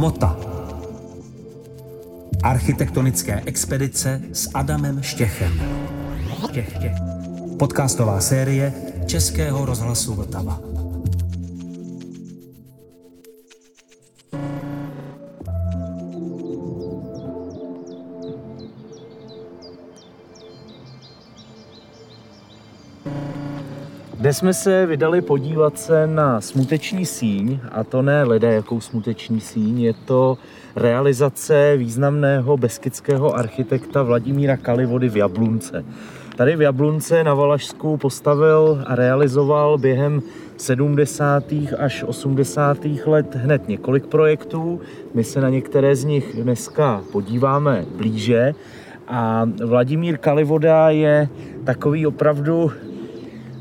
Hmota. Architektonické expedice s Adamem Štěchem. Štěch, štěch. Podcastová série Českého rozhlasu Vltava. Dnes jsme se vydali podívat se na smuteční síň, a to ne lidé jakou smuteční síň, je to realizace významného beskidského architekta Vladimíra Kalivody v Jablunce. Tady v Jablunce na Valašsku postavil a realizoval během 70. až 80. let hned několik projektů. My se na některé z nich dneska podíváme blíže. A Vladimír Kalivoda je takový opravdu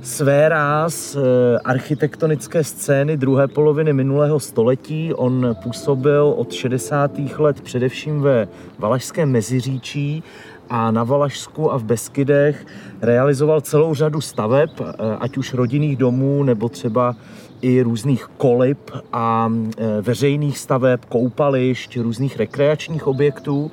své ráz eh, architektonické scény druhé poloviny minulého století. On působil od 60. let především ve Valašském Meziříčí a na Valašsku a v Beskydech realizoval celou řadu staveb, eh, ať už rodinných domů nebo třeba i různých kolib a eh, veřejných staveb, koupališť, různých rekreačních objektů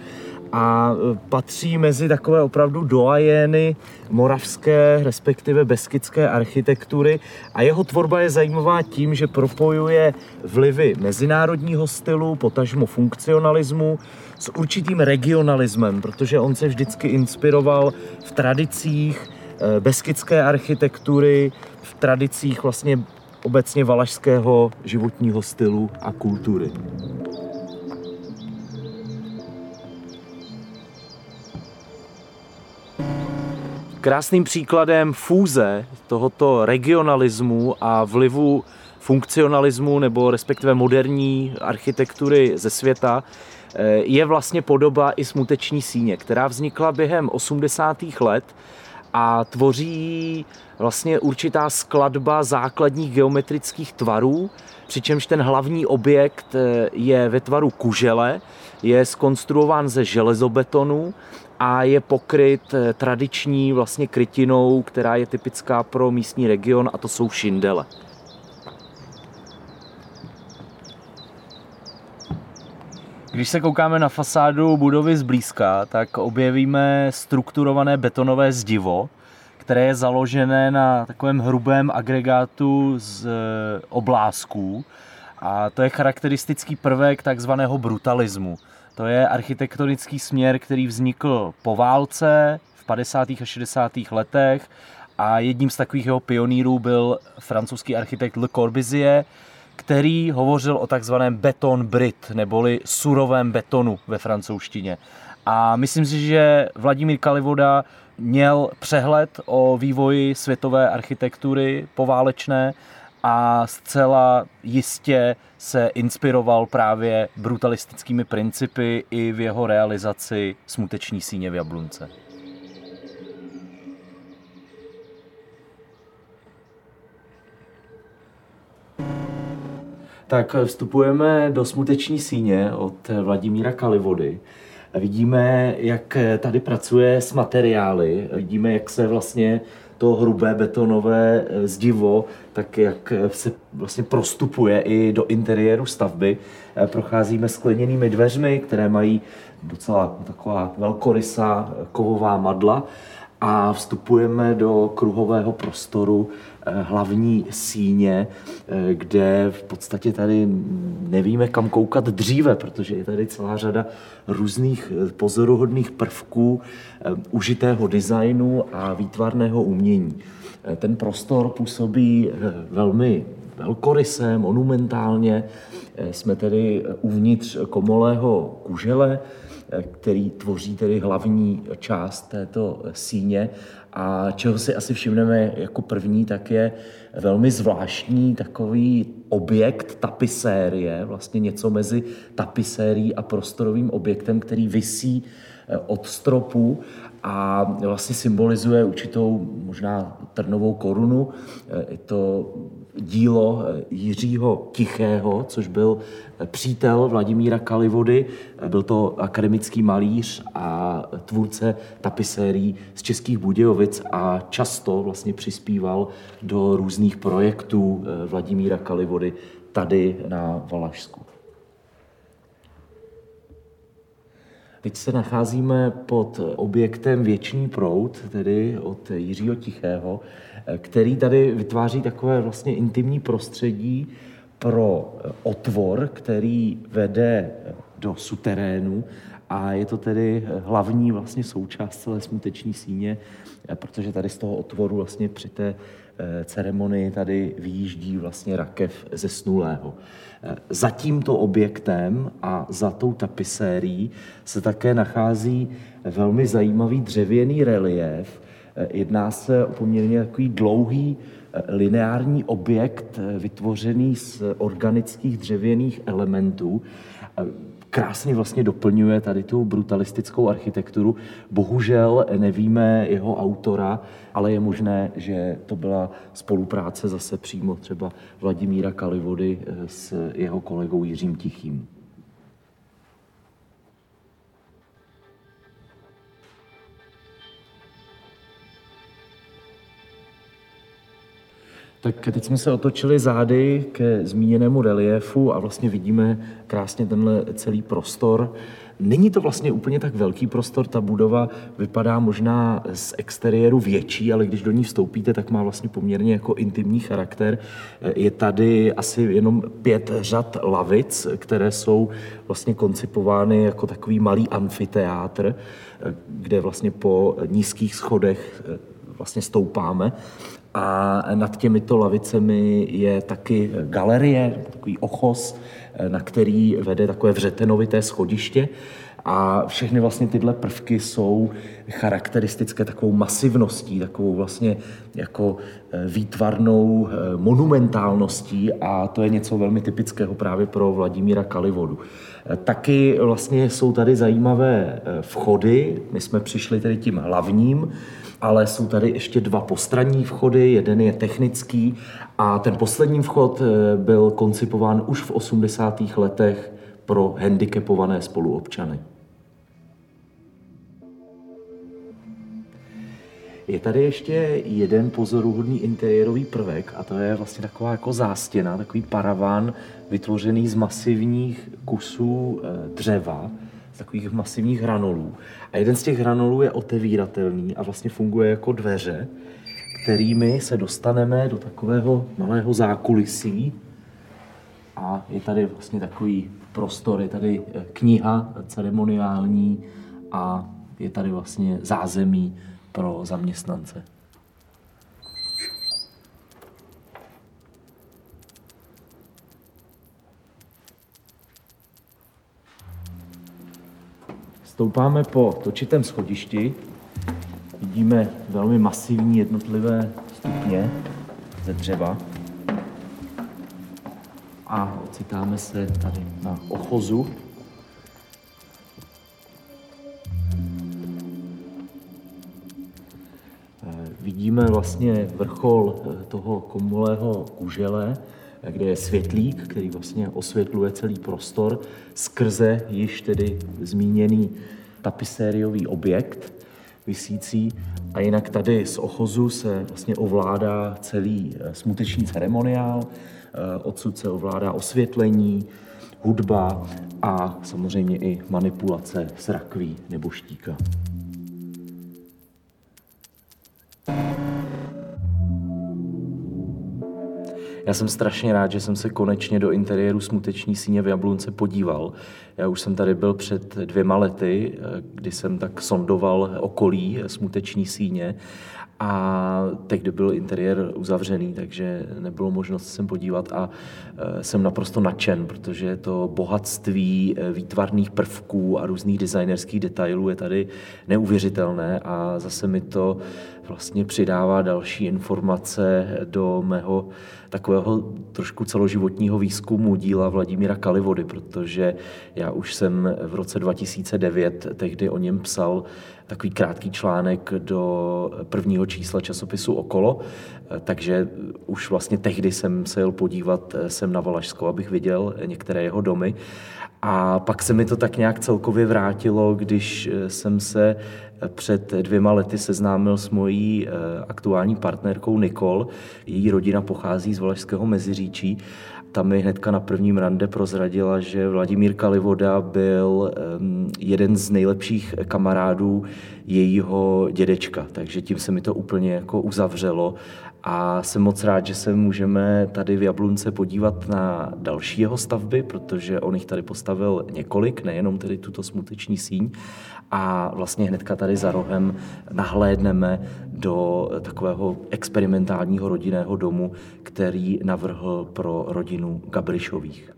a e, patří mezi takové opravdu doajény moravské, respektive beskidské architektury a jeho tvorba je zajímavá tím, že propojuje vlivy mezinárodního stylu, potažmo funkcionalismu s určitým regionalismem, protože on se vždycky inspiroval v tradicích e, beskidské architektury, v tradicích vlastně obecně valašského životního stylu a kultury. Krásným příkladem fúze tohoto regionalismu a vlivu funkcionalismu nebo respektive moderní architektury ze světa eh, je vlastně podoba i smuteční síně, která vznikla během 80. let a tvoří vlastně určitá skladba základních geometrických tvarů, přičemž ten hlavní objekt eh, je ve tvaru kužele, je skonstruován ze železobetonu a je pokryt eh, tradiční vlastně krytinou, která je typická pro místní region a to jsou šindele. Když se koukáme na fasádu budovy zblízka, tak objevíme strukturované betonové zdivo, které je založené na takovém hrubém agregátu z eh, oblázků. A to je charakteristický prvek takzvaného brutalismu. To je architektonický směr, který vznikl po válce v 50. a 60. letech a jedním z takových jeho pionýrů byl francouzský architekt Le Corbusier, který hovořil o takzvaném beton brit, neboli surovém betonu ve francouzštině. A myslím si, že Vladimír Kalivoda měl přehled o vývoji světové architektury poválečné a zcela jistě se inspiroval právě brutalistickými principy i v jeho realizaci smuteční síně v Jablunce. Tak vstupujeme do smuteční síně od Vladimíra Kalivody. Vidíme, jak tady pracuje s materiály, vidíme, jak se vlastně to hrubé betonové eh, zdivo, tak jak eh, se vlastně prostupuje i do interiéru stavby. Eh, procházíme skleněnými dveřmi, které mají docela taková velkorysá kovová madla a vstupujeme do kruhového prostoru Eh, hlavní síně, eh, kde v podstatě tady nevíme, kam koukat dříve, protože je tady celá řada různých eh, pozoruhodných prvků užitého designu a výtvarného umění. Ten prostor působí velmi velkoryse, monumentálně. Jsme tedy uvnitř komolého kužele, který tvoří tedy hlavní část této síně. A čeho si asi všimneme jako první, tak je velmi zvláštní takový objekt tapisérie, vlastně něco mezi tapisérií a prostorovým objektem, který visí eh, od stropu a vlastně symbolizuje určitou možná trnovou korunu. Eh, je to dílo eh, Jiřího Tichého, což byl eh, přítel Vladimíra Kalivody. Byl to akademický malíř a tvůrce tapisérií z Českých Budějovic a často vlastně přispíval do různých projektů Vladimíra Kalivody tady na Valašsku. Teď se nacházíme pod objektem Věčný proud, tedy od Jiřího Tichého, který tady vytváří takové vlastně intimní prostředí pro otvor, který vede do suterénu. A je to tedy hlavní vlastně součást celé smuteční síně, protože tady z toho otvoru vlastně při té ceremonii tady vyjíždí vlastně rakev ze snulého. Eh, za tímto objektem a za tou tapisérií se také nachází velmi zajímavý dřevěný relief. Eh, jedná se o poměrně takový dlouhý lineární objekt vytvořený z organických dřevěných elementů krásně vlastně doplňuje tady tu brutalistickou architekturu. Bohužel nevíme jeho autora, ale je možné, že to byla spolupráce zase přímo třeba Vladimíra Kalivody eh, s jeho kolegou Jiřím Tichým. Tak teď jsme se otočili zády ke zmíněnému reliefu a vlastně vidíme krásně tenhle celý prostor. Není to vlastně úplně tak velký prostor, ta budova vypadá možná z exteriéru větší, ale když do ní vstoupíte, tak má vlastně poměrně jako intimní charakter. Je tady asi jenom pět řad lavic, které jsou vlastně koncipovány jako takový malý amfiteátr, kde vlastně po nízkých schodech vlastně stoupáme a nad těmito lavicemi je taky galerie, takový ochos, na který vede takové vřetenovité schodiště. A všechny vlastně tyhle prvky jsou charakteristické takovou masivností, takovou vlastně jako eh, výtvarnou eh, monumentálností a to je něco velmi typického právě pro Vladimíra Kalivodu. Eh, taky vlastně jsou tady zajímavé vchody, my jsme přišli tedy tím hlavním, ale jsou tady ještě dva postranní vchody, jeden je technický a ten poslední vchod eh, byl koncipován už v 80. letech pro handicapované spoluobčany. Je tady ještě jeden pozoruhodný interiérový prvek a to je vlastně taková jako zástěna, takový paraván vytvořený z masivních kusů eh, dřeva, takových masivních hranolů. A jeden z těch hranolů je otevíratelný a vlastně funguje jako dveře, kterými se dostaneme do takového malého zákulisí. A je tady vlastně takový prostor, je tady eh, kniha ceremoniální a je tady vlastně zázemí pro zaměstnance. Stoupáme po točitém schodišti, vidíme velmi masivní jednotlivé stupně ze dřeva. A ocitáme se tady na ochozu. Vidíme vlastně vrchol toho komulého kužele, kde je světlík, který vlastně osvětluje celý prostor skrze již tedy zmíněný tapisériový objekt vysící. A jinak tady z ochozu se vlastně ovládá celý eh, smuteční ceremoniál, eh, odsud se ovládá osvětlení, hudba a samozřejmě i manipulace s rakví nebo štíka. Já jsem strašně rád, že jsem se konečně do interiéru smuteční síně v Jablunce podíval. Já už jsem tady byl před dvěma lety, kdy jsem tak sondoval okolí smuteční síně a tehdy byl interiér uzavřený, takže nebylo možnost se podívat a e, jsem naprosto nadšen, protože to bohatství e, výtvarných prvků a různých designerských detailů je tady neuvěřitelné a zase mi to vlastně přidává další informace do mého takového trošku celoživotního výzkumu díla Vladimíra Kalivody, protože já už jsem v roce 2009 tehdy o něm psal takový krátký článek do prvního čísla časopisu Okolo, takže už vlastně tehdy jsem se jel podívat sem na Valašsko, abych viděl některé jeho domy. A pak se mi to tak nějak celkově vrátilo, když jsem se před dvěma lety seznámil s mojí eh, aktuální partnerkou Nikol. Její rodina pochází z Valašského Meziříčí ta mi hnedka na prvním rande prozradila, že Vladimír Kalivoda byl jeden z nejlepších kamarádů jejího dědečka, takže tím se mi to úplně jako uzavřelo a jsem moc rád, že se můžeme tady v Jablunce podívat na další jeho stavby, protože on jich tady postavil několik, nejenom tedy tuto smuteční síň. A vlastně hnedka tady za rohem nahlédneme do takového experimentálního rodinného domu, který navrhl pro rodinu Gabrišových.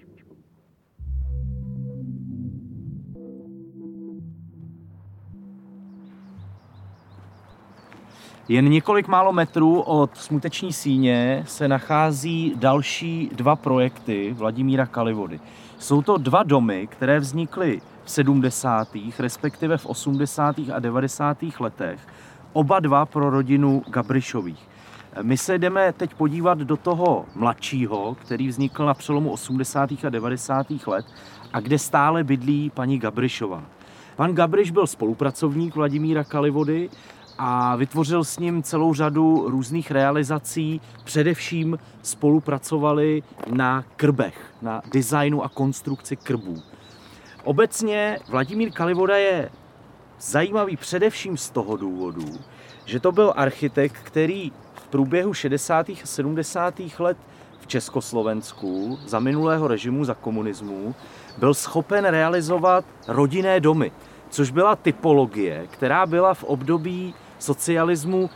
Jen několik málo metrů od smuteční síně se nachází další dva projekty Vladimíra Kalivody. Jsou to dva domy, které vznikly 70. respektive v 80. a 90. letech. Oba dva pro rodinu Gabrišových. My se jdeme teď podívat do toho mladšího, který vznikl na přelomu 80. a 90. let a kde stále bydlí paní Gabrišová. Pan Gabriš byl spolupracovník Vladimíra Kalivody a vytvořil s ním celou řadu různých realizací. Především spolupracovali na krbech, na designu a konstrukci krbů. Obecně Vladimír Kalivoda je zajímavý především z toho důvodu, že to byl architekt, který v průběhu 60. a 70. let v Československu za minulého režimu, za komunismu, byl schopen realizovat rodinné domy, což byla typologie, která byla v období socialismu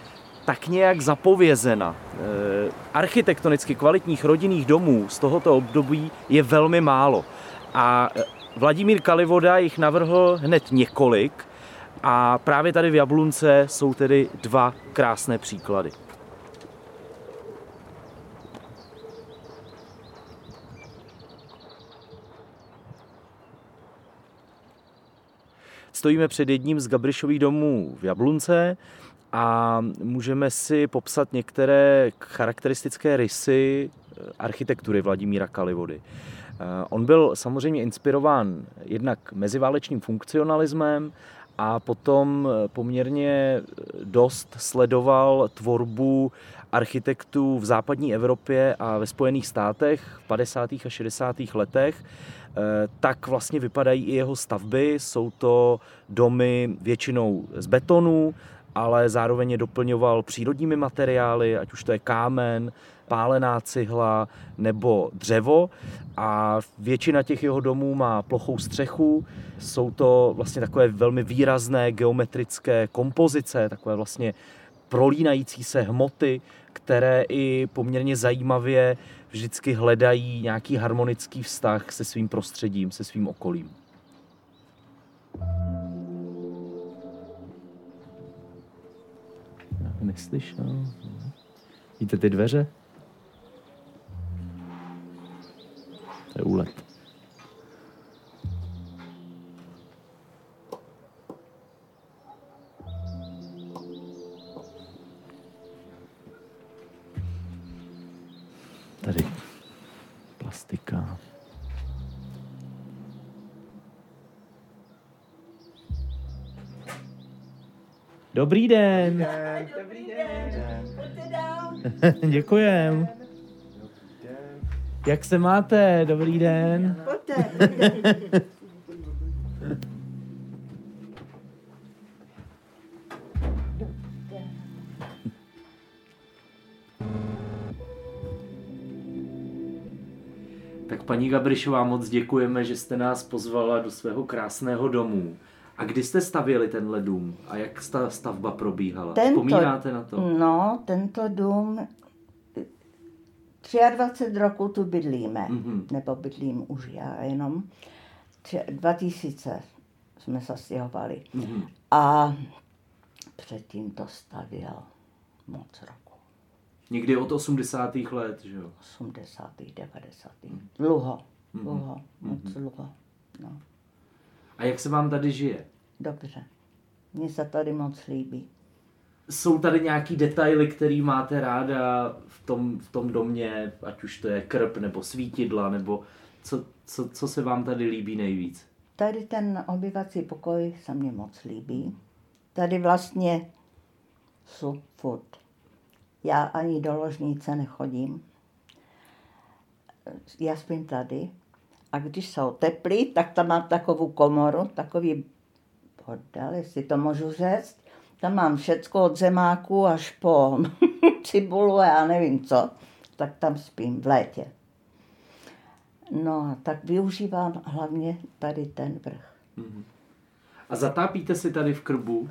tak nějak zapovězena. E, architektonicky kvalitních rodinných domů z tohoto období je velmi málo. A e, Vladimír Kalivoda jich navrhl hned několik a právě tady v Jablunce jsou tedy dva krásné příklady. Stojíme před jedním z Gabrišových domů v Jablunce a můžeme si popsat některé charakteristické rysy architektury Vladimíra Kalivody. Eh, on byl samozřejmě inspirován jednak meziválečným funkcionalismem a potom eh, poměrně dost sledoval tvorbu architektů v západní Evropě a ve Spojených státech v 50. a 60. letech Eh, tak vlastně vypadají i jeho stavby. Jsou to domy většinou z betonu, ale zároveň je doplňoval přírodními materiály, ať už to je kámen, pálená cihla nebo dřevo a většina těch jeho domů má plochou střechu. Jsou to vlastně takové velmi výrazné geometrické kompozice, takové vlastně prolínající se hmoty, které i poměrně zajímavě vždycky hledají nějaký harmonický vztah se svým prostředím, se svým okolím. Neslyšel. Vidíte ty dveře? To je úlet. Tady plastika. Dobrý den. Dobrý den. den. Děkujem. Jak se máte? Dobrý den. Pojďte. Paní Gabrišová, moc děkujeme, že jste nás pozvala do svého krásného domu. A kdy jste stavěli tenhle dům a jak ta stavba probíhala? Tento, Vzpomínáte na to? No, tento dům 23 roku tu bydlíme, mm-hmm. nebo bydlím už já jenom. 2000 jsme se stěhovali. Mm-hmm. A předtím to stavěl moc roku. Někdy od 80. let, že jo? 80. 90. Dlouho, mhm. dlouho, mm-hmm. moc dlouho. No. A jak se vám tady žije? Dobře. Mně se tady moc líbí. Jsou tady nějaký detaily, který máte ráda v tom, v tom domě, ať už to je krp nebo svítidla, nebo co, co, co se vám tady líbí nejvíc? Tady ten obyvací pokoj se mně moc líbí. Tady vlastně jsou furt já ani do ložnice nechodím. já spím tady a když jsou teplí, tak tam mám takovou komoru, takový bordel, jestli to můžu říct. Tam mám všecko od zemáku až po cibulu a já nevím co. Tak tam spím v létě. No, tak využívám hlavně tady ten vrch. Mm-hmm. A zatápíte si tady v krbu?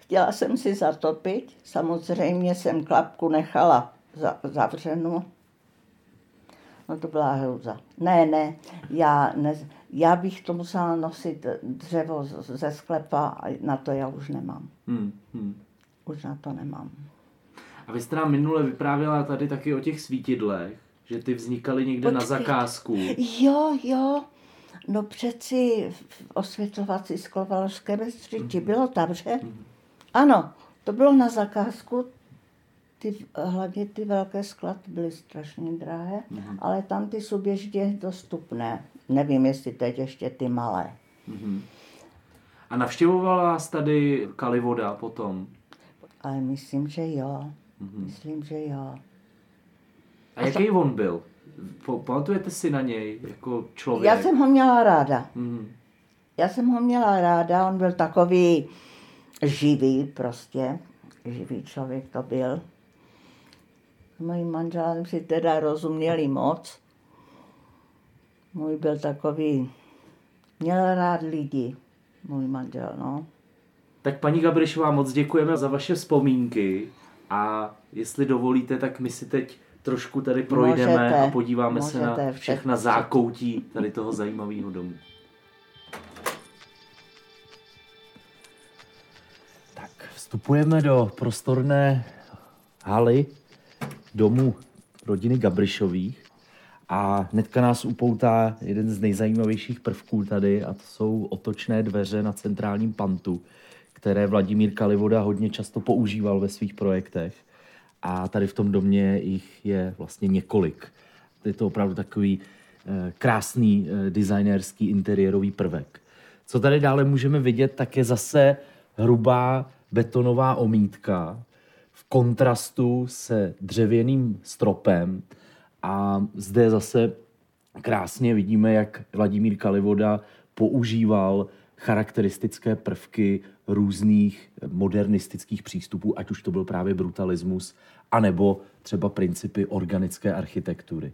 Chtěla jsem si zatopit, samozřejmě jsem klapku nechala zavřenou. No to byla hruza. Ne, ne, já, ne, já bych to musela nosit dřevo ze sklepa a na to já už nemám. Hmm, hmm. Už na to nemám. A vy jste nám minule vyprávěla tady taky o těch svítidlech, že ty vznikaly někde Počkej. na zakázku. Jo, jo. No přeci v osvětlovací sklo Valašské mm-hmm. bylo tam, že? Mm-hmm. Ano, to bylo na zakázku, ty, hlavně ty velké sklady byly strašně drahé, mm-hmm. ale tam ty jsou běžně dostupné. Nevím, jestli teď ještě ty malé. Mm-hmm. A navštěvovala vás tady Kalivoda potom? Ale myslím, že jo. Mm-hmm. Myslím, že jo. A, jaký on byl? Pamatujete si na něj jako člověk? Já jsem ho měla ráda. Mm-hmm. Já jsem ho měla ráda, on byl takový živý prostě. Živý člověk to byl. Moji manželem si teda rozuměli moc. Můj byl takový, měl rád lidi, můj manžel, no. Tak paní Gabrišová, moc děkujeme za vaše vzpomínky a jestli dovolíte, tak my si teď trošku tady projdeme můžete, a podíváme můžete, se na všechna zákoutí tady toho zajímavého domu. Tak, vstupujeme do prostorné haly domu rodiny Gabrišových a hnedka nás upoutá jeden z nejzajímavějších prvků tady a to jsou otočné dveře na centrálním pantu, které Vladimír Kalivoda hodně často používal ve svých projektech. A tady v tom domě jich je vlastně několik. Je to opravdu takový eh, krásný eh, designerský interiérový prvek. Co tady dále můžeme vidět, tak je zase hrubá betonová omítka, kontrastu se dřevěným stropem a zde zase krásně vidíme, jak Vladimír Kalivoda používal charakteristické prvky různých modernistických přístupů, ať už to byl právě brutalismus, anebo třeba principy organické architektury.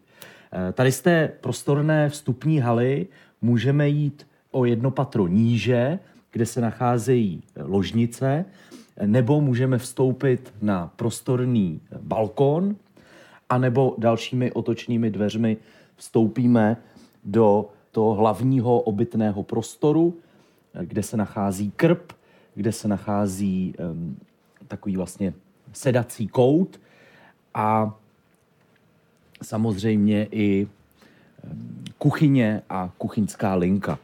Eh, tady z té prostorné vstupní haly můžeme jít o jedno patro níže, kde se nacházejí ložnice nebo můžeme vstoupit na prostorný balkon, anebo dalšími otočnými dveřmi vstoupíme do toho hlavního obytného prostoru, kde se nachází krb, kde se nachází um, takový vlastně sedací kout a samozřejmě i kuchyně a kuchyňská linka.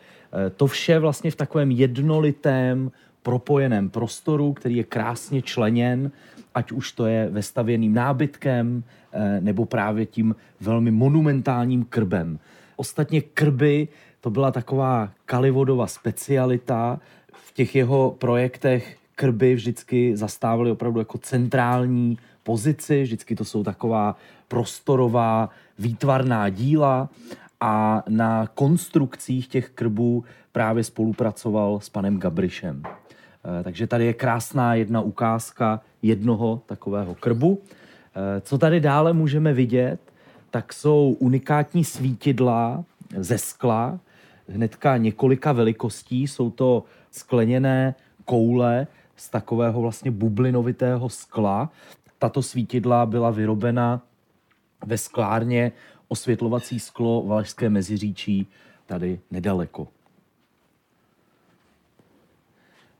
E, to vše vlastně v takovém jednolitém propojeném prostoru, který je krásně členěn, ať už to je vestavěným nábytkem eh, nebo právě tím velmi monumentálním krbem. Ostatně krby to byla taková Kalivodova specialita. V těch jeho projektech krby vždycky zastávaly opravdu jako centrální pozici, vždycky to jsou taková prostorová výtvarná díla a na konstrukcích těch krbů právě spolupracoval s panem Gabrišem. Eh, takže tady je krásná jedna ukázka jednoho takového krbu. Eh, co tady dále můžeme vidět, tak jsou unikátní svítidla ze skla, hnedka několika velikostí. Jsou to skleněné koule z takového vlastně bublinovitého skla. Tato svítidla byla vyrobena ve sklárně osvětlovací sklo Valašské meziříčí tady nedaleko.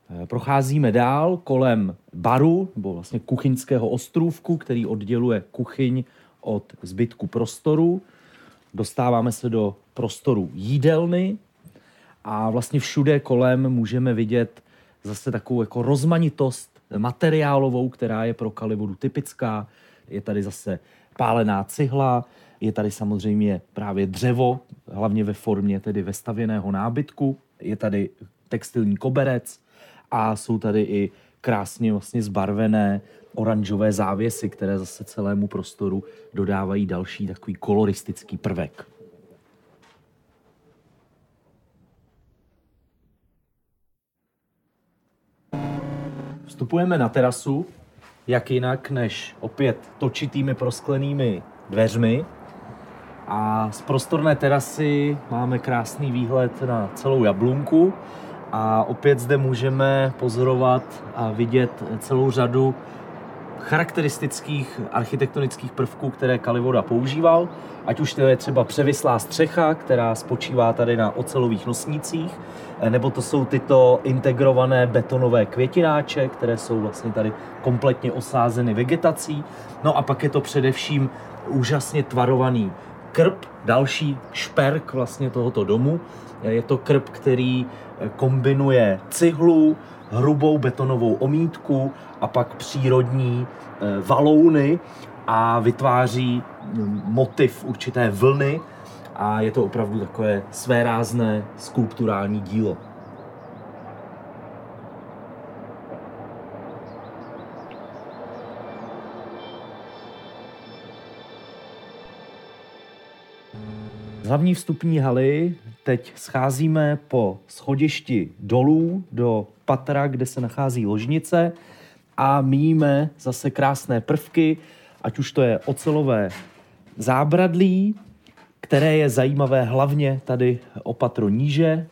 Eh, procházíme dál kolem baru, nebo vlastně kuchyňského ostrůvku, který odděluje kuchyň od zbytku prostoru. Dostáváme se do prostoru jídelny a vlastně všude kolem můžeme vidět zase takovou jako rozmanitost materiálovou, která je pro Kalivodu typická. Je tady zase pálená cihla, je tady samozřejmě právě dřevo, hlavně ve formě tedy vestavěného nábytku, je tady textilní koberec, a jsou tady i krásně vlastně zbarvené oranžové závěsy, které zase celému prostoru dodávají další takový koloristický prvek. Vstupujeme na terasu, jak jinak než opět točitými prosklenými dveřmi. A z prostorné terasy máme krásný výhled na celou Jablunku a opět zde můžeme pozorovat a vidět celou řadu charakteristických architektonických prvků, které Kalivoda používal, ať už to je třeba převislá střecha, která spočívá tady na ocelových nosnících, nebo to jsou tyto integrované betonové květináče, které jsou vlastně tady kompletně osázeny vegetací. No a pak je to především úžasně tvarovaný krb, další šperk vlastně tohoto domu. Je to krb, který kombinuje cihlu, hrubou betonovou omítku a pak přírodní eh, valouny a vytváří hm, motiv určité vlny a je to opravdu takové svérázné skulpturální dílo. Z hlavní vstupní haly teď scházíme po schodišti dolů do patra, kde se nachází ložnice a míjíme zase krásné prvky, ať už to je ocelové zábradlí, které je zajímavé hlavně tady o patro níže.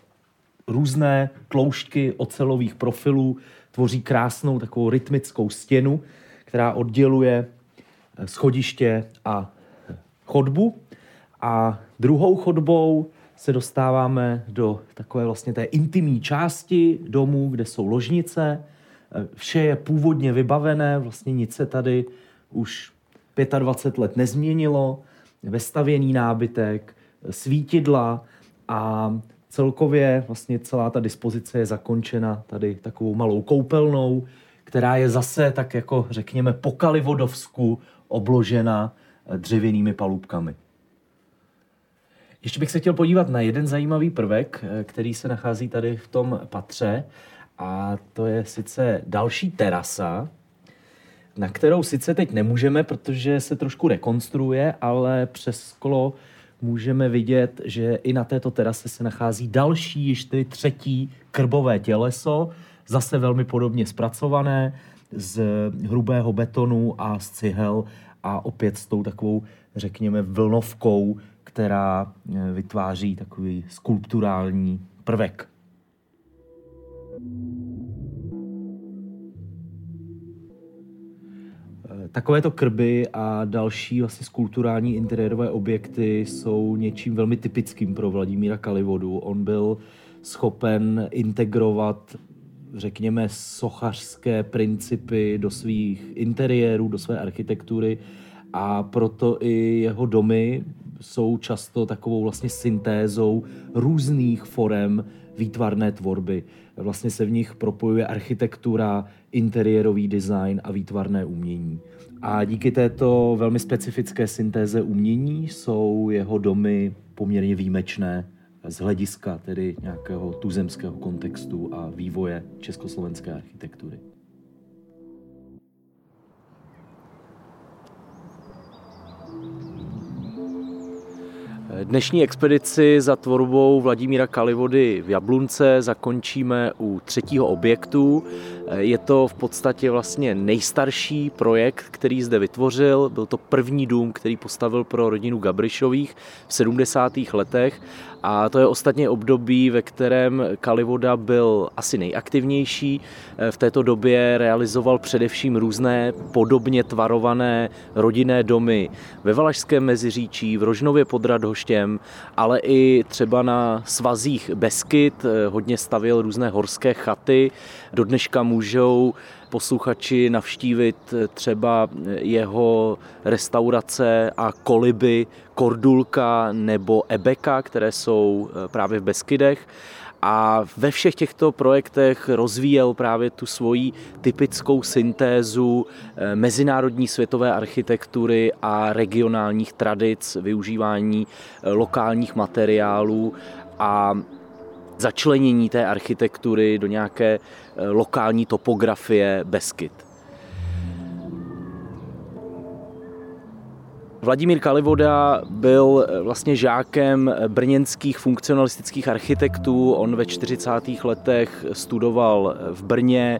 Různé tloušťky ocelových profilů tvoří krásnou takovou rytmickou stěnu, která odděluje schodiště a chodbu. A druhou chodbou se dostáváme do takové vlastně té intimní části domu, kde jsou ložnice. Vše je původně vybavené, vlastně nic se tady už 25 let nezměnilo. Vestavěný nábytek, svítidla a celkově vlastně celá ta dispozice je zakončena tady takovou malou koupelnou, která je zase tak jako řekněme po Kalivodovsku obložena dřevěnými palubkami. Ještě bych se chtěl podívat na jeden zajímavý prvek, eh, který se nachází tady v tom patře, a to je sice další terasa, na kterou sice teď nemůžeme, protože se trošku rekonstruuje, ale přes sklo můžeme vidět, že i na této terase se nachází další, již tedy třetí krbové těleso, zase velmi podobně zpracované, z hrubého betonu a z cihel a opět s tou takovou, řekněme, vlnovkou, která eh, vytváří takový skulpturální prvek. Eh, takovéto krby a další vlastně skulpturální interiérové objekty jsou něčím velmi typickým pro Vladimíra Kalivodu. On byl schopen integrovat řekněme, sochařské principy do svých interiérů, do své architektury a proto i jeho domy jsou často takovou vlastně syntézou různých forem výtvarné tvorby. Vlastně se v nich propojuje architektura, interiérový design a výtvarné umění. A díky této velmi specifické syntéze umění jsou jeho domy poměrně výjimečné z hlediska tedy nějakého tuzemského kontextu a vývoje československé architektury. Dnešní expedici za tvorbou Vladimíra Kalivody v Jablunce zakončíme u třetího objektu. Je to v podstatě vlastně nejstarší projekt, který zde vytvořil. Byl to první dům, který postavil pro rodinu Gabrišových v 70. letech a to je ostatně období, ve kterém Kalivoda byl asi nejaktivnější. V této době realizoval především různé podobně tvarované rodinné domy ve Valašském Meziříčí, v Rožnově pod Radhoštěm, ale i třeba na svazích Beskyt hodně stavil různé horské chaty. Do dneška můžou posluchači navštívit třeba jeho restaurace a koliby Kordulka nebo Ebeka, které jsou eh, právě v Beskydech. A ve všech těchto projektech rozvíjel právě tu svoji typickou syntézu eh, mezinárodní světové architektury a regionálních tradic, využívání eh, lokálních materiálů a začlenění té architektury do nějaké eh, lokální topografie Beskyt. Vladimír Kalivoda byl eh, vlastně žákem brněnských funkcionalistických architektů. On ve 40. letech studoval v Brně,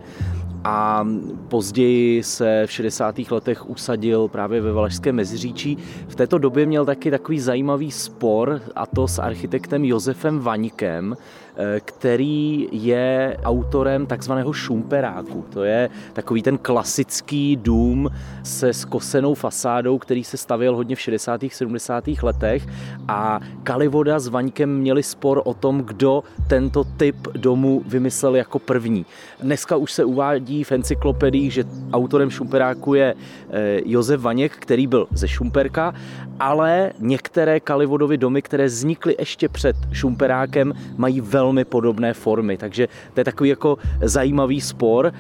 a později se v 60. letech usadil právě ve Valašském Meziříčí. V této době měl taky takový zajímavý spor, a to s architektem Josefem Vaňkem, Eh, který je autorem takzvaného šumperáku. To je takový ten klasický dům se skosenou fasádou, který se stavěl hodně v 60. 70. letech a Kalivoda s Vaňkem měli spor o tom, kdo tento typ domu vymyslel jako první. Dneska už se uvádí v encyklopedii, že autorem šumperáku je eh, Josef Vaněk, který byl ze Šumperka, ale některé Kalivodovy domy, které vznikly ještě před šumperákem, mají velmi velmi podobné formy. Takže to je takový jako zajímavý spor.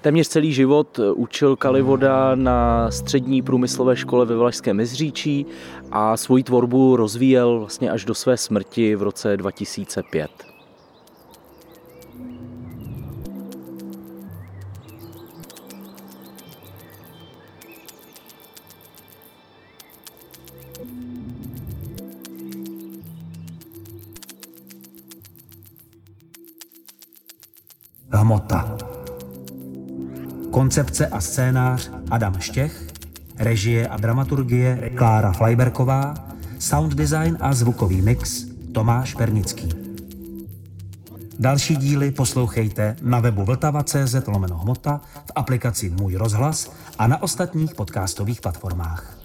Téměř celý život učil Kalivoda na střední průmyslové škole ve Valašském Mezříčí a svoji tvorbu rozvíjel vlastně až do své smrti v roce 2005. Koncepce a scénář Adam Štěch, režie a dramaturgie Klára Flajberková, sound design a zvukový mix Tomáš Pernický. Další díly poslouchejte na webu vltava.cz lomeno hmota, v aplikaci Můj rozhlas a na ostatních podcastových platformách.